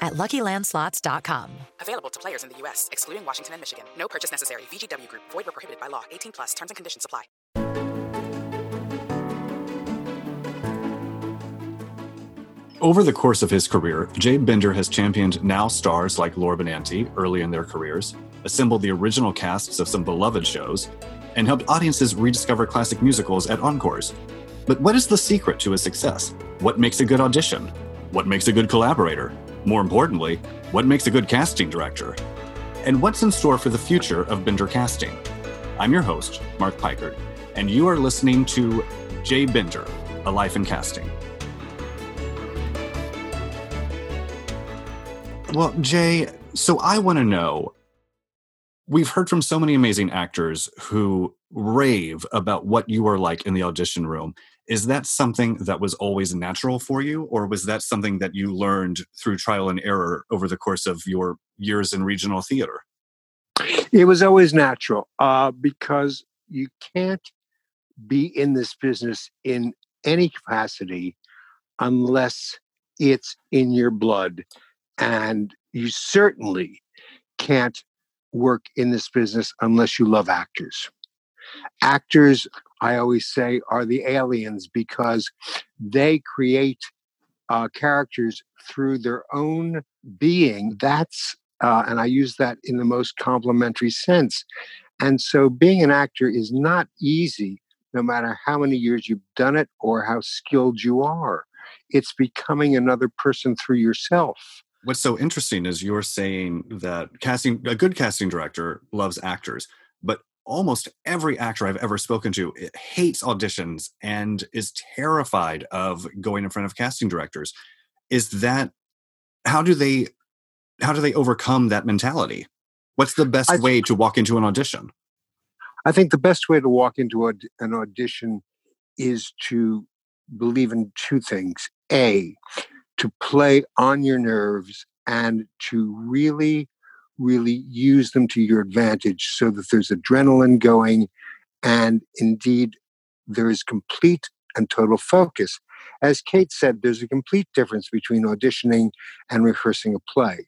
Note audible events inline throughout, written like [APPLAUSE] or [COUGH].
at LuckyLandSlots.com. Available to players in the U.S., excluding Washington and Michigan. No purchase necessary. VGW Group. Void were prohibited by law. 18 plus. Terms and conditions apply. Over the course of his career, Jay Binder has championed now stars like Laura Benanti early in their careers, assembled the original casts of some beloved shows, and helped audiences rediscover classic musicals at encores. But what is the secret to his success? What makes a good audition? What makes a good collaborator? More importantly, what makes a good casting director? And what's in store for the future of Binder casting? I'm your host, Mark Peikert, and you are listening to Jay Binder, A Life in Casting. Well, Jay, so I want to know we've heard from so many amazing actors who rave about what you are like in the audition room. Is that something that was always natural for you, or was that something that you learned through trial and error over the course of your years in regional theater? It was always natural uh, because you can't be in this business in any capacity unless it's in your blood. And you certainly can't work in this business unless you love actors. Actors, I always say, are the aliens because they create uh, characters through their own being. That's, uh, and I use that in the most complimentary sense. And so being an actor is not easy, no matter how many years you've done it or how skilled you are. It's becoming another person through yourself what's so interesting is you're saying that casting a good casting director loves actors but almost every actor i've ever spoken to eh, hates auditions and is terrified of going in front of casting directors. Is that how do they how do they overcome that mentality? What's the best th- way to walk into an audition? I think the best way to walk into a, an audition is to believe in two things. A to play on your nerves and to really, really use them to your advantage so that there's adrenaline going and indeed there is complete and total focus. As Kate said, there's a complete difference between auditioning and rehearsing a play.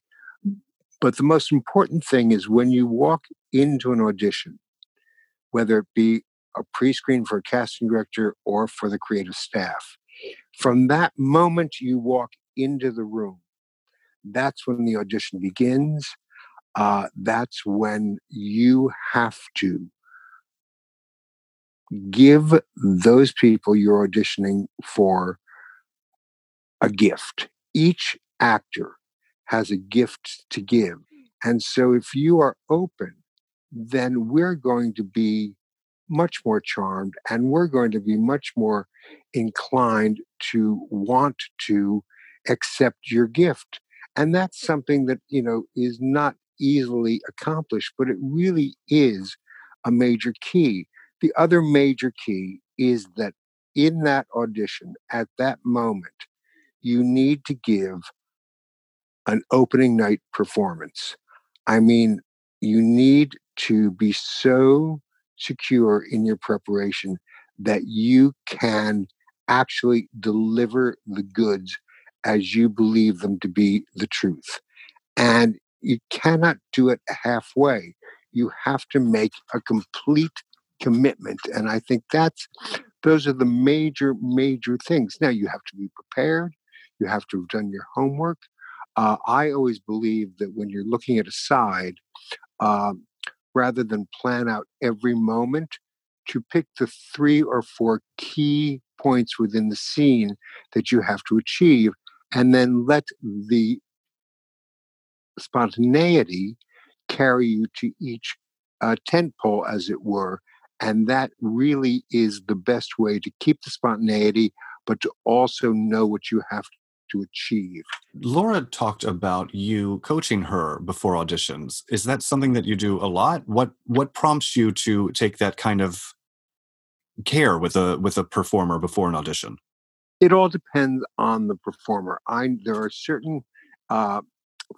But the most important thing is when you walk into an audition, whether it be a pre screen for a casting director or for the creative staff, from that moment you walk into the room, that's when the audition begins. Uh, that's when you have to give those people you're auditioning for a gift. Each actor has a gift to give. And so if you are open, then we're going to be much more charmed and we're going to be much more inclined to want to accept your gift. And that's something that, you know, is not easily accomplished, but it really is a major key. The other major key is that in that audition, at that moment, you need to give an opening night performance. I mean, you need to be so secure in your preparation that you can actually deliver the goods as you believe them to be the truth. And you cannot do it halfway. You have to make a complete commitment. And I think that's those are the major, major things. Now you have to be prepared. You have to have done your homework. Uh, I always believe that when you're looking at a side, um, rather than plan out every moment, to pick the three or four key points within the scene that you have to achieve, and then let the spontaneity carry you to each uh, tent pole, as it were. And that really is the best way to keep the spontaneity, but to also know what you have to achieve. Laura talked about you coaching her before auditions. Is that something that you do a lot? What what prompts you to take that kind of care with a with a performer before an audition? It all depends on the performer. I there are certain uh,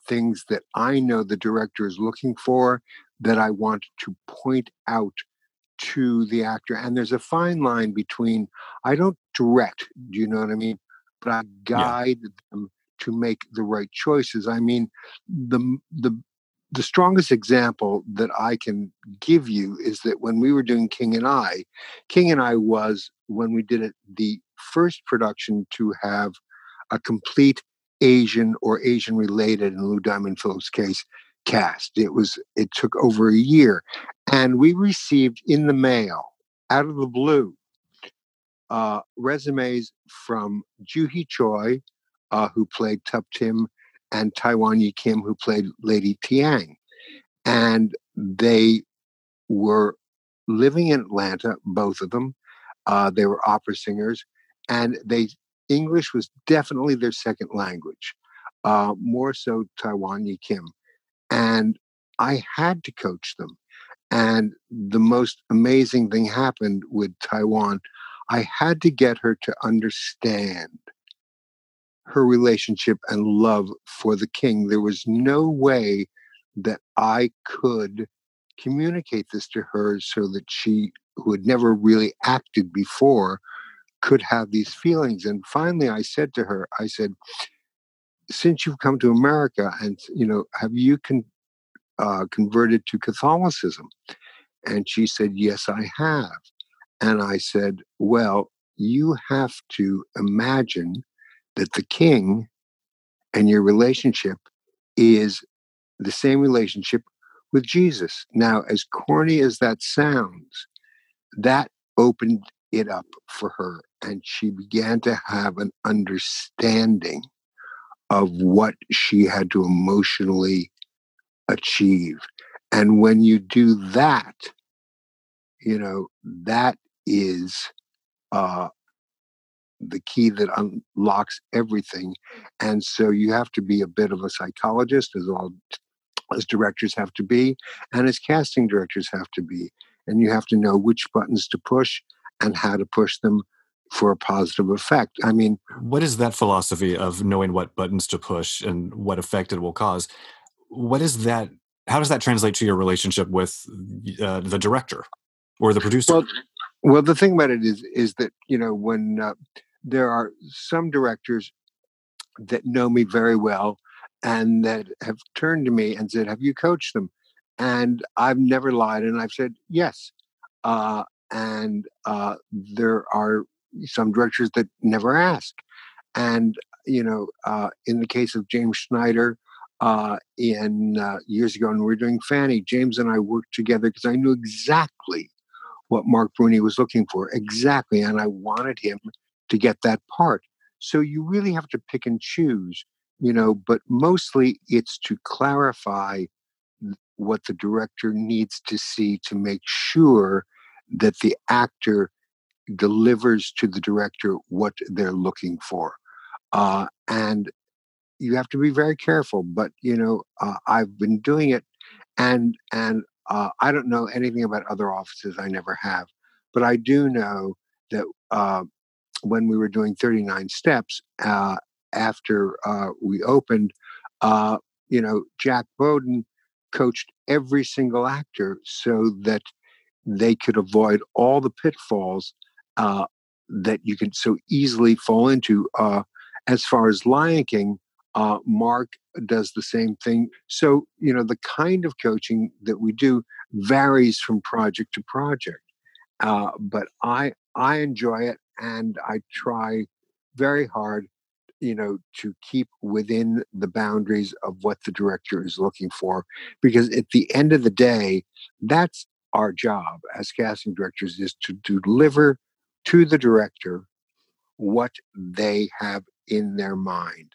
things that I know the director is looking for that I want to point out to the actor. And there's a fine line between I don't direct, do you know what I mean? But I guide yeah. them to make the right choices. I mean, the the the strongest example that I can give you is that when we were doing King and I, King and I was when we did it the first production to have a complete Asian or Asian related in Lou Diamond Phillips' case cast. It was it took over a year, and we received in the mail out of the blue uh, resumes from Joohee Choi, uh, who played Tuptim, and Taewon Yi Kim, who played Lady Thiang, and they were living in Atlanta, both of them. Uh, they were opera singers, and they English was definitely their second language, uh, more so Taewon Yi Kim. And I had to coach them. And the most amazing thing happened with Taewon. I had to get her to understand her relationship and love for the king. There was no way that I could communicate this to her so that she, who had never really acted before, could have these feelings. And finally, I said to her, I said, since you've come to America and, you know, have you con- uh, converted to Catholicism? And she said, yes, I have. And I said, well, you have to imagine that the king and your relationship is the same relationship with Jesus. Now, as corny as that sounds, that opened it up for her and she began to have an understanding of what she had to emotionally achieve. And when you do that, you know, that is uh, the key that unlocks everything. And so you have to be a bit of a psychologist, as all as directors have to be, and as casting directors have to be. And you have to know which buttons to push and how to push them for a positive effect. I mean, what is that philosophy of knowing what buttons to push and what effect it will cause? What is that? How does that translate to your relationship with uh, the director or the producer? Well, well, the thing about it is, is that you know when uh, there are some directors that know me very well and that have turned to me and said, "Have you coached them?" And I've never lied, and I've said yes. Uh, and uh, there are some directors that never ask. And you know, uh, in the case of James Snyder, uh, in uh, years ago when we were doing Fanny, James and I worked together because I knew exactly what Marc Bruni was looking for, exactly, and I wanted him to get that part. So you really have to pick and choose, you know. But mostly, it's to clarify what the director needs to see to make sure that the actor delivers to the director what they're looking for. Uh, and you have to be very careful. But you know, uh, I've been doing it, and and uh, I don't know anything about other offices. I never have, but I do know that uh, when we were doing 39 steps uh, after uh, we opened, you know, Jack Bowdan coached every single actor so that they could avoid all the pitfalls uh, that you can so easily fall into. Uh, as far as Lion King, uh, Mark does the same thing. So, you know, the kind of coaching that we do varies from project to project. Uh, but I I enjoy it, and I try very hard you know, to keep within the boundaries of what the director is looking for. Because at the end of the day, that's our job as casting directors is to deliver to the director what they have in their mind.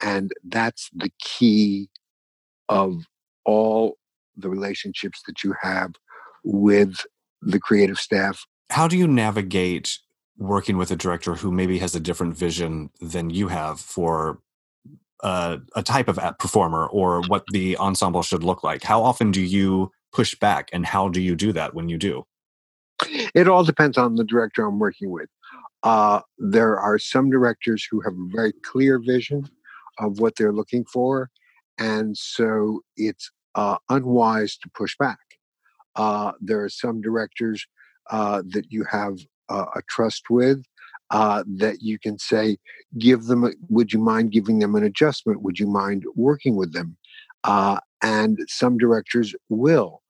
And that's the key of all the relationships that you have with the creative staff. How do you navigate working with a director who maybe has a different vision than you have for uh, a type of performer or what the ensemble should look like? How often do you push back and how do you do that when you do? It all depends on the director I'm working with. Uh, there are some directors who have a very clear vision of what they're looking for, and so it's uh, unwise to push back. Uh, there are some directors uh, that you have a trust with uh, that you can say, give them, a, would you mind giving them an adjustment? Would you mind working with them? Uh, and some directors will.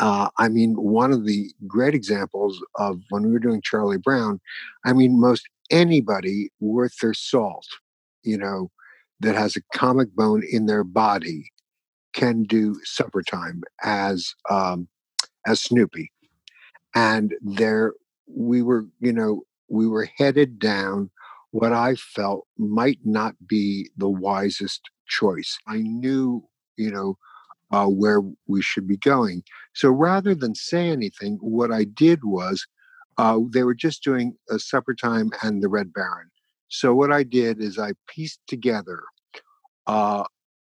Uh, I mean, one of the great examples of when we were doing Charlie Brown, I mean, most anybody worth their salt, you know, that has a comic bone in their body can do supper time as um, as Snoopy. And there we were, you know, we were headed down what I felt might not be the wisest choice. I knew, you know, uh, where we should be going. So rather than say anything, what I did was uh, they were just doing a supper time and the Red Baron. So what I did is I pieced together uh,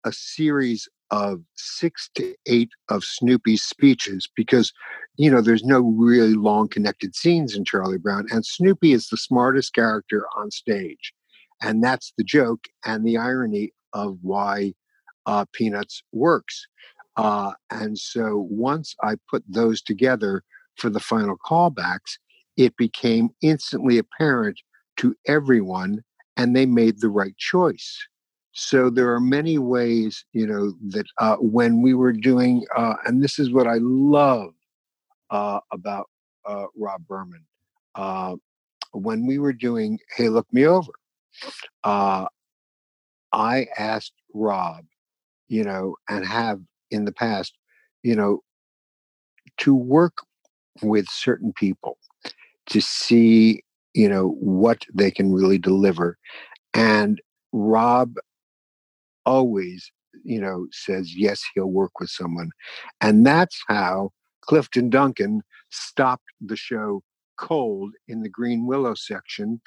a series of six to eight of Snoopy's speeches because, you know, there's no really long connected scenes in Charlie Brown. And Snoopy is the smartest character on stage. And that's the joke and the irony of why uh, Peanuts works. Uh, and so once I put those together for the final callbacks, it became instantly apparent to everyone, and they made the right choice. So there are many ways, you know, that uh, when we were doing, uh, and this is what I love uh, about uh, Rob Berman, uh, when we were doing Hey, Look Me Over, uh, I asked Rob, you know, and have in the past, you know, to work with certain people to see, you know, what they can really deliver. And Rob always, you know, says yes, he'll work with someone. And that's how Clifton Duncan stopped the show cold in the Greenwillow section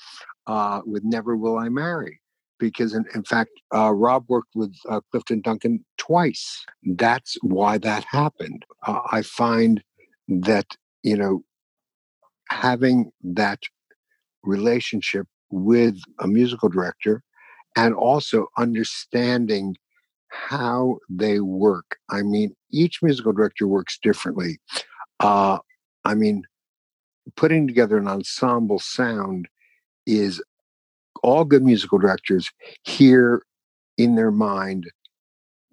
uh, with Never Will I Marry. Because, in, in fact, uh, Rob worked with uh, Clifton Duncan twice. That's why that happened. Uh, I find that, you know, having that relationship with a musical director and also understanding how they work. I mean, each musical director works differently. Uh, I mean, putting together an ensemble sound is all good musical directors hear in their mind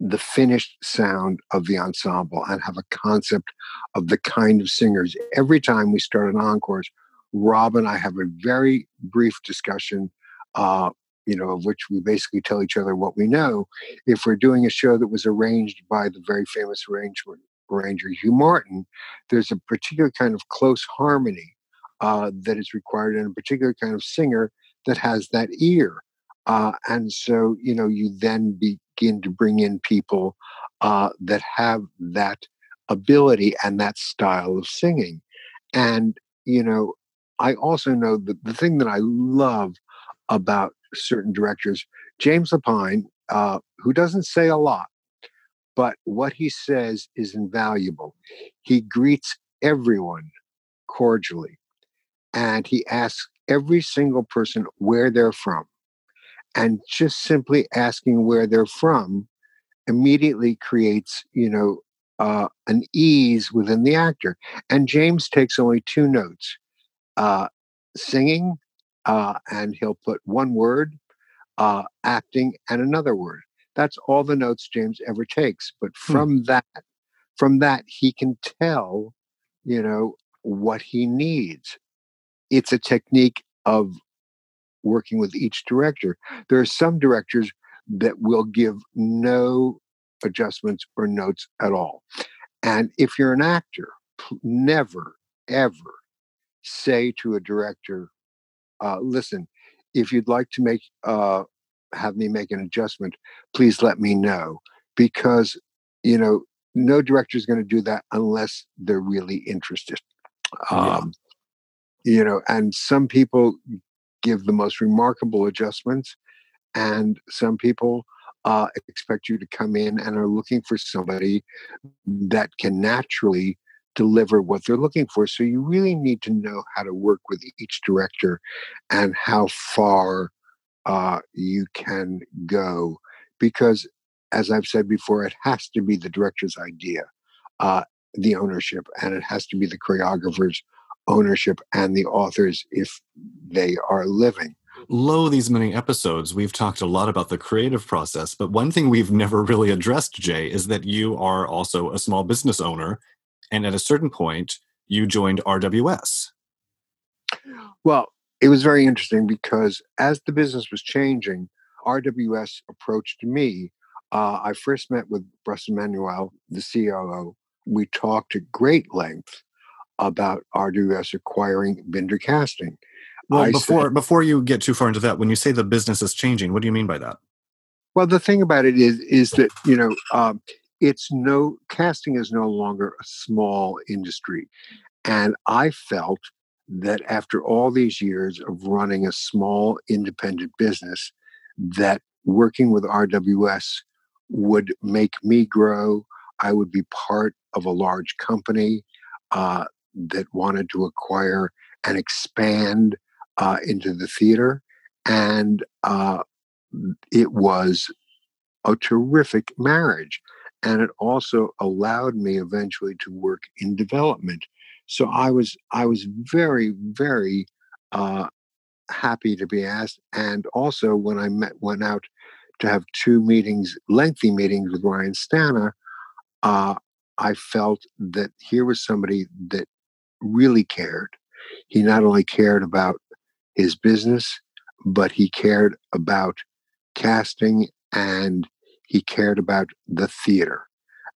the finished sound of the ensemble and have a concept of the kind of singers. Every time we start an encore, Rob and I have a very brief discussion uh, you know, of which we basically tell each other what we know. If we're doing a show that was arranged by the very famous arranger, arranger Hugh Martin, there's a particular kind of close harmony uh, that is required and a particular kind of singer that has that ear. Uh, and so, you know, you then begin to bring in people uh, that have that ability and that style of singing. And, you know, I also know that the thing that I love about certain directors. James Lapine, uh, who doesn't say a lot, but what he says is invaluable. He greets everyone cordially and he asks every single person where they're from. And just simply asking where they're from immediately creates, you know, uh, an ease within the actor. And James takes only two notes uh, singing uh, and he'll put one word, uh, acting, and another word. That's all the notes James ever takes. But hmm. from hmm. that, from that, he can tell, you know, what he needs. It's a technique of working with each director. There are some directors that will give no adjustments or notes at all. And if you're an actor, never, ever say to a director, uh, listen, if you'd like to make uh, have me make an adjustment, please let me know. Because, you know, no director is going to do that unless they're really interested. Um. You know, and some people give the most remarkable adjustments, and some people uh, expect you to come in and are looking for somebody that can naturally deliver what they're looking for. So you really need to know how to work with each director and how far uh, you can go. Because, as I've said before, it has to be the director's idea, uh, the ownership, and it has to be the choreographer's ownership and the authors if they are living lo these many episodes, we've talked a lot about the creative process, but one thing we've never really addressed, Jay, is that you are also a small business owner. And at a certain point, you joined RWS. Well, it was very interesting because as the business was changing, RWS approached me. Uh, I first met with Rustin Manuel, the COO. We talked at great length about RWS acquiring Binder Casting. Well, I before said, before you get too far into that, when you say the business is changing, what do you mean by that? Well, the thing about it is is that you know um, it's no casting is no longer a small industry, and I felt that after all these years of running a small independent business, that working with RWS would make me grow. I would be part of a large company uh, that wanted to acquire and expand uh, into the theater, and uh, it was a terrific marriage. And it also allowed me eventually to work in development. So I was I was very very uh, happy to be asked. And also when I met went out to have two meetings, lengthy meetings with Ryan Stana, uh, I felt that here was somebody that really cared. He not only cared about his business, but he cared about casting and he cared about the theater.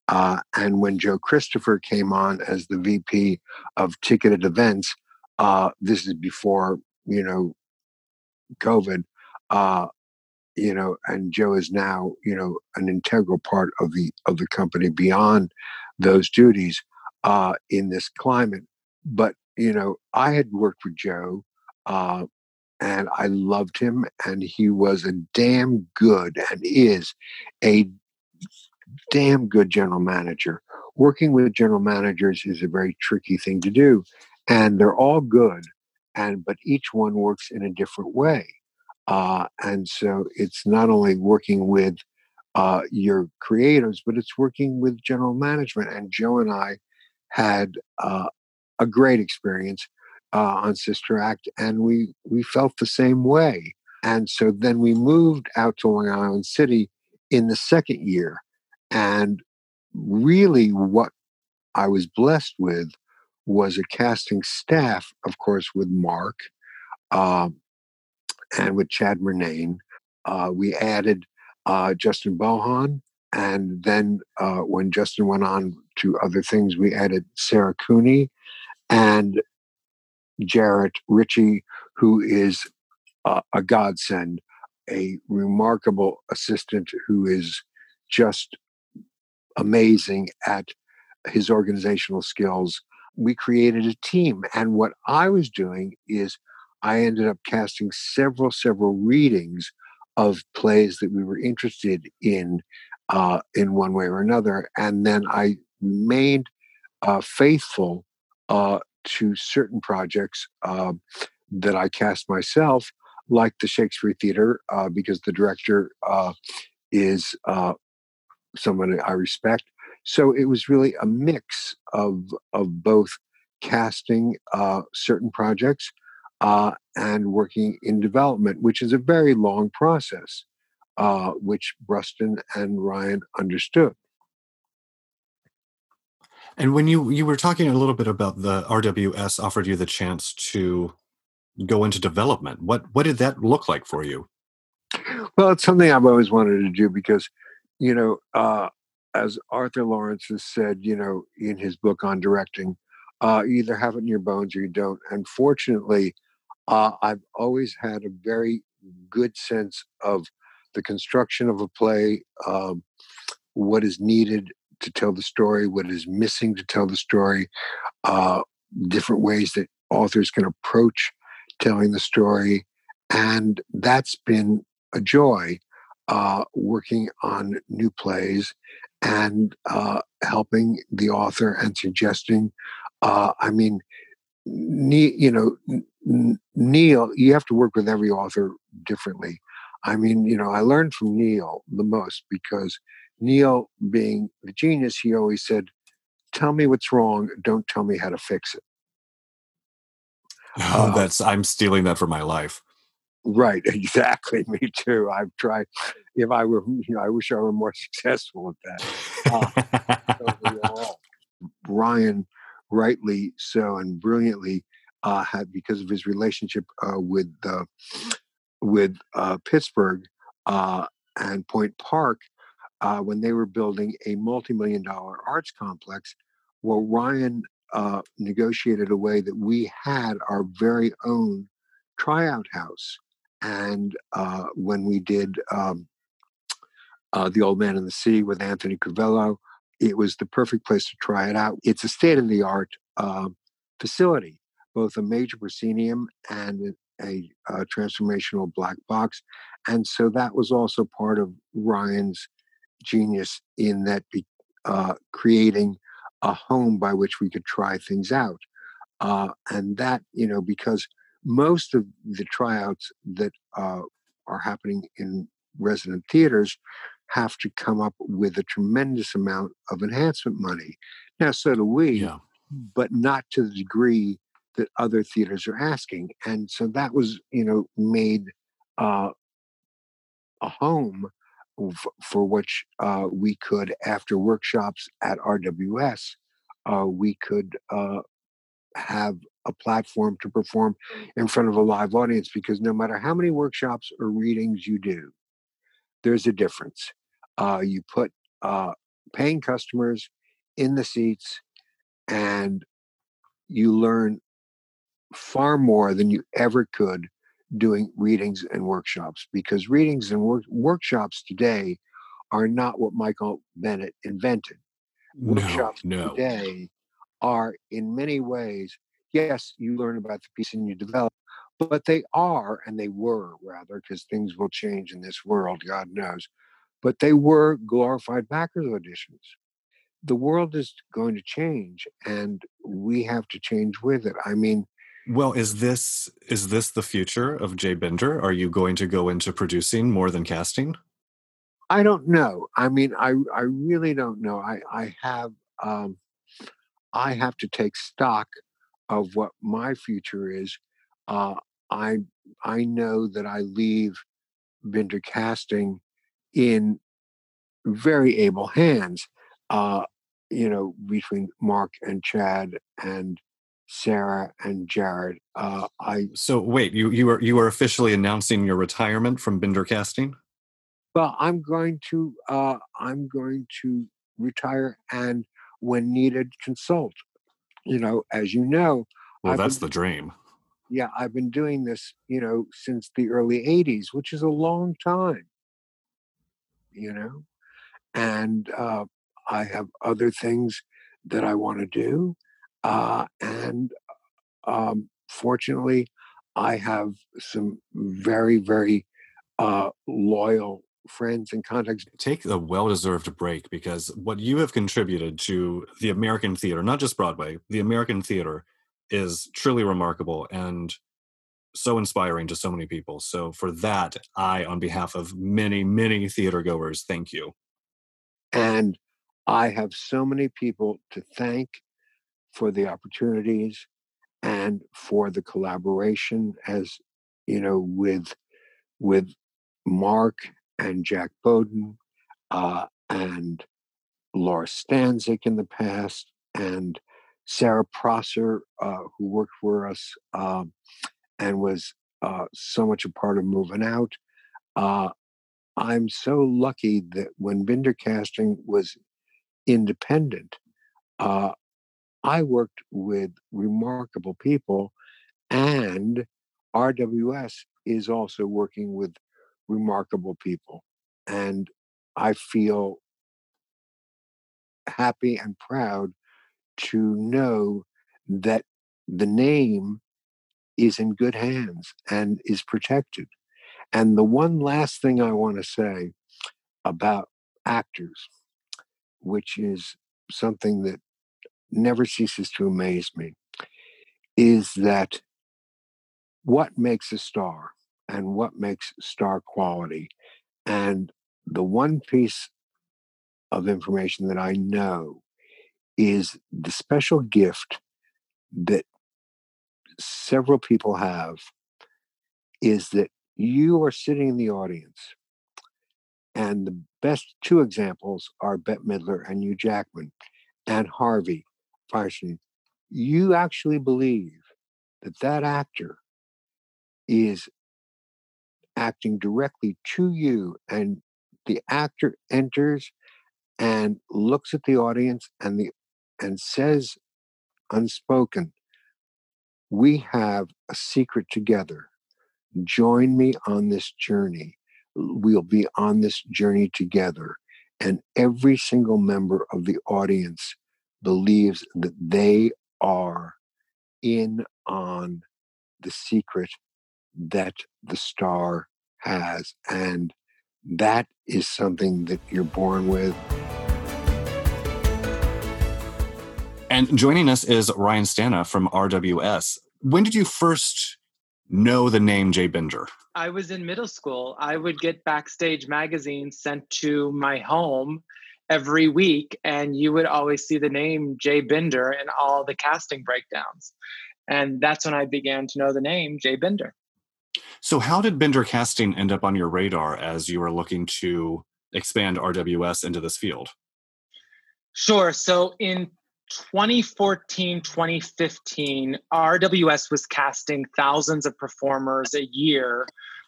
Uh, and when Joe Christopher came on as the VP of ticketed events, uh, this is before you know COVID, uh, you know, and Joe is now you know an integral part of the of the company beyond those duties uh, in this climate. But you know, I had worked with Joe uh, and I loved him, and he was a damn good and is a damn good general manager. Working with general managers is a very tricky thing to do, and they're all good, and but each one works in a different way. Uh, and so it's not only working with uh, your creators, but it's working with general management. And Joe and I had uh, a great experience uh, on Sister Act, and we we felt the same way. And so then we moved out to Long Island City in the second year, and really what I was blessed with was a casting staff, of course, with Mark um, and with Chad Murnane. Uh, we added uh, Justin Bohan, and then uh, when Justin went on to other things, we added Sarah Cooney and Jarrett Ritchie, who is uh, a godsend, a remarkable assistant who is just amazing at his organizational skills. We created a team. And what I was doing is I ended up casting several, several readings of plays that we were interested in uh, in one way or another. And then I remained uh, faithful uh, to certain projects uh, that I cast myself, like the Shakespeare Theater, uh, because the director uh, is uh, someone I respect. So it was really a mix of of both casting uh, certain projects and working in development, which is a very long process, which Rustin and Ryan understood. And when you you were talking a little bit about the RWS offered you the chance to go into development? What what did that look like for you? Well, it's something I've always wanted to do because, you know, uh, as Arthur Laurents has said, you know, in his book on directing, uh, you either have it in your bones or you don't. And fortunately, uh, I've always had a very good sense of the construction of a play, um, what is needed to tell the story, what is missing to tell the story, uh, different ways that authors can approach telling the story. And that's been a joy uh, working on new plays and uh, helping the author and suggesting. Uh, I mean, you know, Neil, you have to work with every author differently. I mean, you know, I learned from Neil the most because Neil, being the genius, he always said, "Tell me what's wrong. Don't tell me how to fix it." [LAUGHS] Oh, that's I'm stealing that for my life. Right, [LAUGHS] exactly. Me too. I've tried. If I were, you know, I wish I were more [LAUGHS] successful at that. overall, Ryan, rightly so and brilliantly, uh, had because of his relationship uh, with uh, with uh, Pittsburgh uh, and Point Park uh, when they were building a multi-million dollar arts complex. Well, Ryan negotiated a way that we had our very own tryout house and uh, when we did um, uh, The Old Man and the Sea with Anthony Crivello, it was the perfect place to try it out. It's a state of the art uh, facility, both a major proscenium and a, a, transformational black box. And so that was also part of Ryan's genius in that be, uh, creating a home by which we could try things out. Uh, and that, you know, because most of the tryouts that uh, are happening in resident theaters have to come up with a tremendous amount of enhancement money. Now, so do we, yeah. but not to the degree that other theaters are asking. And so that was, you know, made uh, a home for which uh, we could, after workshops at RWS, uh, we could uh, have a platform to perform in front of a live audience because no matter how many workshops or readings you do, there's a difference. Uh, you put uh, paying customers in the seats and you learn far more than you ever could doing readings and workshops because readings and wor- workshops today are not what Michael Bennett invented. No, workshops no. today are in many ways yes, you learn about the piece and you develop, but they are, and they were rather, because things will change in this world, God knows, but they were glorified backers auditions. The world is going to change, and we have to change with it. I mean, well, is this is this the future of Jay Binder? Are you going to go into producing more than casting? I don't know. I mean, I I really don't know. I I have um, I have to take stock of what my future is, uh, I I know that I leave Binder Casting in very able hands. Uh, you know, between Mark and Chad and Sarah and Jared. Uh, I so wait, you you are you are officially announcing your retirement from Binder Casting. Well, I'm going to uh, I'm going to retire and when needed consult you know, as you know. Well, I've that's been, the dream. Yeah, I've been doing this, you know, since the early 80s, which is a long time, you know, and uh, I have other things that I want to do. Uh, and um, fortunately, I have some very, very uh, loyal friends and contacts. Take a well deserved break because what you have contributed to the American theater, not just Broadway, the American theater is truly remarkable and so inspiring to so many people. So, for that, I, on behalf of many, many theater goers, thank you. And I have so many people to thank for the opportunities and for the collaboration as you know with with mark and Jack Bowdan uh, and Laura Stanczyk in the past and Sarah Prosser, uh, who worked for us, um, and was uh, so much a part of moving out. Uh, I'm so lucky that when Binder Casting was independent, uh, I worked with remarkable people, and RWS is also working with remarkable people. And I feel happy and proud to know that the name is in good hands and is protected. And the one last thing I want to say about actors, which is something that never ceases to amaze me, is that what makes a star and what makes star quality. And the one piece of information that I know is the special gift that several people have is that you are sitting in the audience. And the best two examples are Bette Midler and Hugh Jackman and Harvey Fierstein. You actually believe that that actor is acting directly to you and the actor enters and looks at the audience and the and says unspoken we have a secret together join me on this journey we'll be on this journey together and every single member of the audience believes that they are in on the secret that the star has. And that is something that you're born with. And joining us is Ryan Stana from RWS. When did you first know the name Jay Binder? I was in middle school. I would get Backstage magazine sent to my home every week, and you would always see the name Jay Binder in all the casting breakdowns. And that's when I began to know the name Jay Binder. So, how did Binder Casting end up on your radar as you were looking to expand RWS into this field? Sure. So, in 2014, 2015, RWS was casting thousands of performers a year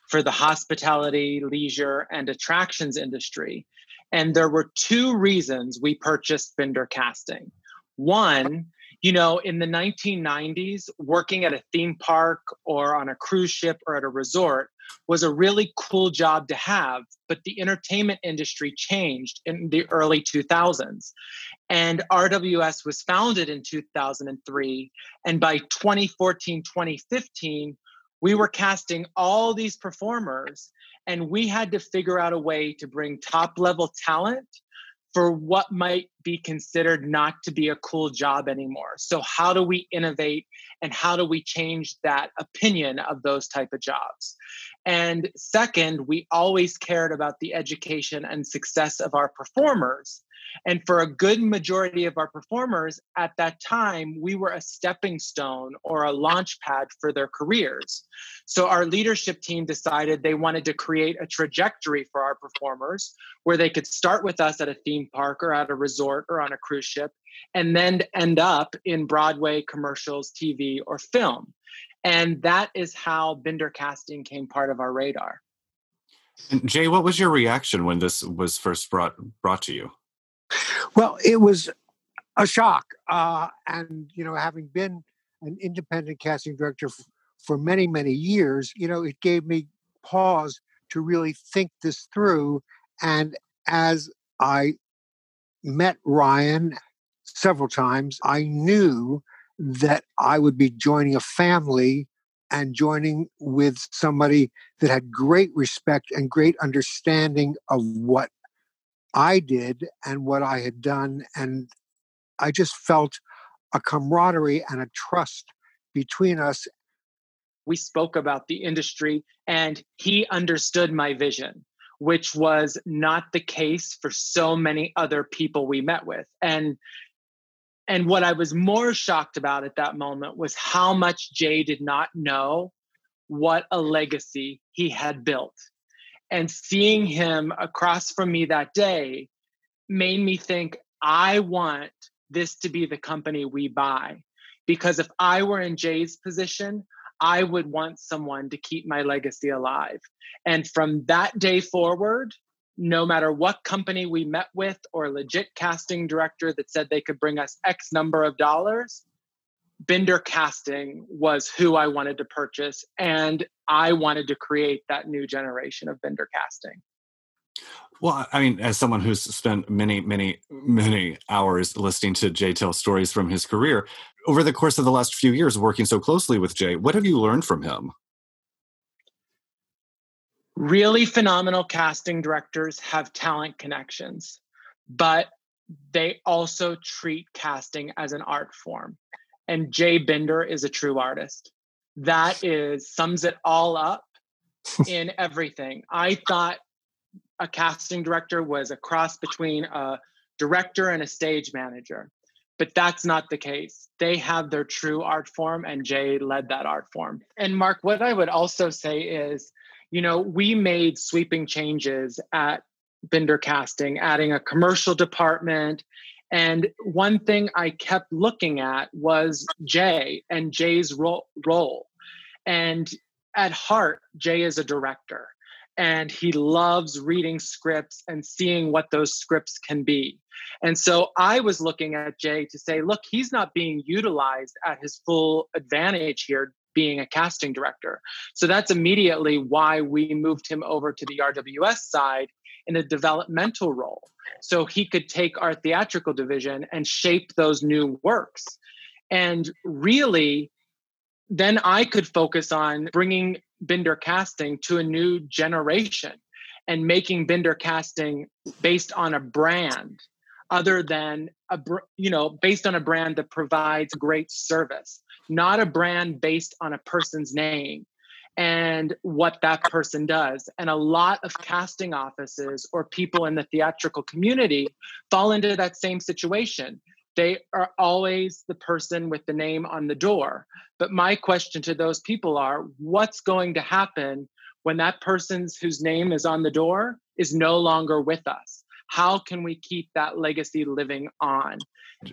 for the hospitality, leisure, and attractions industry. And there were two reasons we purchased Binder Casting. One, you know, in the 1990s, working at a theme park or on a cruise ship or at a resort was a really cool job to have. But the entertainment industry changed in the early 2000s. And RWS was founded in 2003. And by 2014, 2015, we were casting all these performers, and we had to figure out a way to bring top level talent for what might be considered not to be a cool job anymore. So how do we innovate and how do we change that opinion of those type of jobs? And second, we always cared about the education and success of our performers. And for a good majority of our performers at that time, we were a stepping stone or a launch pad for their careers. So our leadership team decided they wanted to create a trajectory for our performers where they could start with us at a theme park or at a resort or on a cruise ship and then end up in Broadway commercials, TV, or film. And that is how Binder casting came part of our radar. And Jay, what was your reaction when this was first brought brought to you? Well, it was a shock. Uh, and, you know, having been an independent casting director f- for many, many years, you know, it gave me pause to really think this through. And as I met Ryan several times, I knew that I would be joining a family and joining with somebody that had great respect and great understanding of what I did and what I had done. And I just felt a camaraderie and a trust between us. We spoke about the industry and he understood my vision, which was not the case for so many other people we met with. And and what I was more shocked about at that moment was how much Jay did not know what a legacy he had built and seeing him across from me that day made me think, I want this to be the company we buy. Because if I were in Jay's position, I would want someone to keep my legacy alive. And from that day forward, no matter what company we met with or legit casting director that said they could bring us X number of dollars, Binder Casting was who I wanted to purchase. And I wanted to create that new generation of Binder Casting. Well, I mean, as someone who's spent many, many, many hours listening to Jay tell stories from his career, over the course of the last few years working so closely with Jay, what have you learned from him? Really phenomenal casting directors have talent connections, but they also treat casting as an art form. And Jay Binder is a true artist. That is sums it all up [LAUGHS] in everything. I thought a casting director was a cross between a director and a stage manager. But that's not the case. They have their true art form, and Jay led that art form. And Mark, what I would also say is, you know, we made sweeping changes at Binder Casting, adding a commercial department. And one thing I kept looking at was Jay and Jay's ro- role. And at heart, Jay is a director and he loves reading scripts and seeing what those scripts can be. And so I was looking at Jay to say, look, he's not being utilized at his full advantage here being a casting director. So that's immediately why we moved him over to the RWS side in a developmental role. So he could take our theatrical division and shape those new works. And really, then I could focus on bringing Binder casting to a new generation and making Binder casting based on a brand other than a you know based on a brand that provides great service not a brand based on a person's name and what that person does and a lot of casting offices or people in the theatrical community fall into that same situation they are always the person with the name on the door. But my question to those people are what's going to happen when that person's whose name is on the door is no longer with us? How can we keep that legacy living on?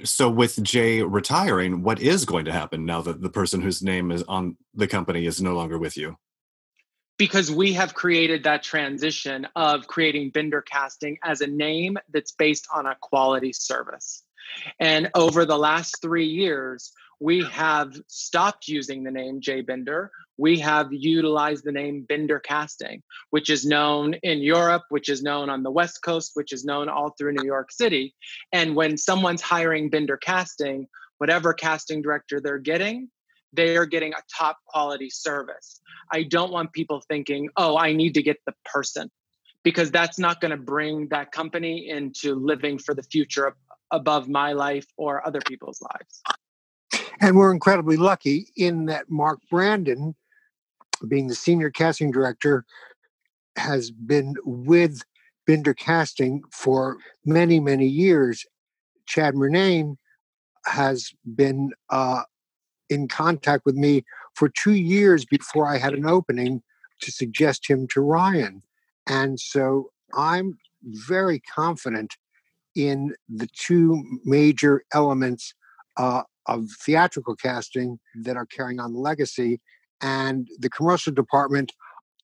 So, with Jay retiring, what is going to happen now that the person whose name is on the company is no longer with you? because we have created that transition of creating Binder casting as a name that's based on a quality service. And over the last three years, we have stopped using the name Jay Binder. We have utilized the name Binder Casting, which is known in Europe, which is known on the West Coast, which is known all through New York City. And when someone's hiring Binder Casting, whatever casting director they're getting, they are getting a top quality service. I don't want people thinking, oh, I need to get the person because that's not going to bring that company into living for the future above my life or other people's lives. And we're incredibly lucky in that Mark Brandon, being the senior casting director, has been with Binder Casting for many, many years. Chad Murnane has been uh, in contact with me for two years before I had an opening to suggest him to Ryan. And so I'm very confident in the two major elements uh, of theatrical casting that are carrying on the legacy and the commercial department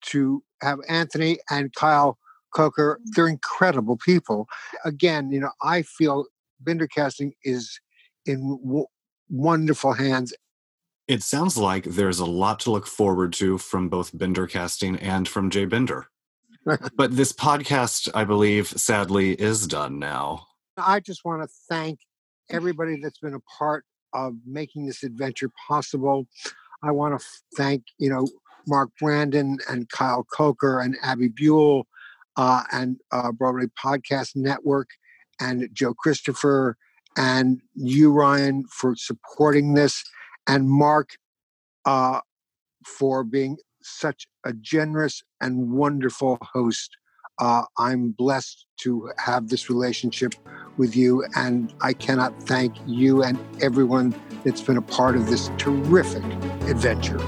to have Anthony and Kyle Coker. Mm-hmm. They're incredible people. Again, you know, I feel Binder Casting is in w- wonderful hands. It sounds like there's a lot to look forward to from both Binder Casting and from Jay Binder [LAUGHS] but this podcast, I believe, sadly, is done now. I just want to thank mm-hmm. everybody that's been a part of making this adventure possible. I want to thank, you know, Mark Brandon and Kyle Coker and Abby Buell uh, and uh, Broadway Podcast Network and Joe Christopher and you, Ryan, for supporting this, and Mark uh, for being such a generous and wonderful host. Uh, I'm blessed to have this relationship with you, and I cannot thank you and everyone that's been a part of this terrific adventure.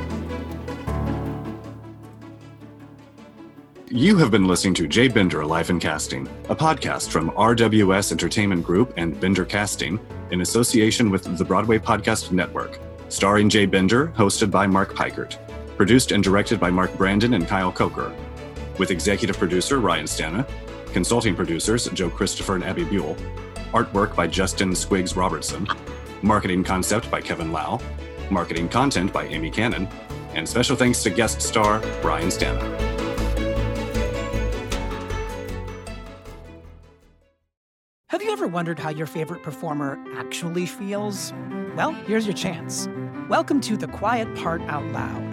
You have been listening to Jay Binder Life in Casting, a podcast from RWS Entertainment Group and Binder Casting in association with the Broadway Podcast Network, starring Jay Binder, hosted by Mark Peikert. Produced and directed by Mark Brandon and Kyle Coker. With executive producer Ryan Stana, consulting producers Joe Christopher and Abby Buell, artwork by Justin Squigs Robertson, marketing concept by Kevin Lau, marketing content by Amy Cannon, and special thanks to guest star Ryan Stana. Have you ever wondered how your favorite performer actually feels? Well, here's your chance. Welcome to The Quiet Part Out Loud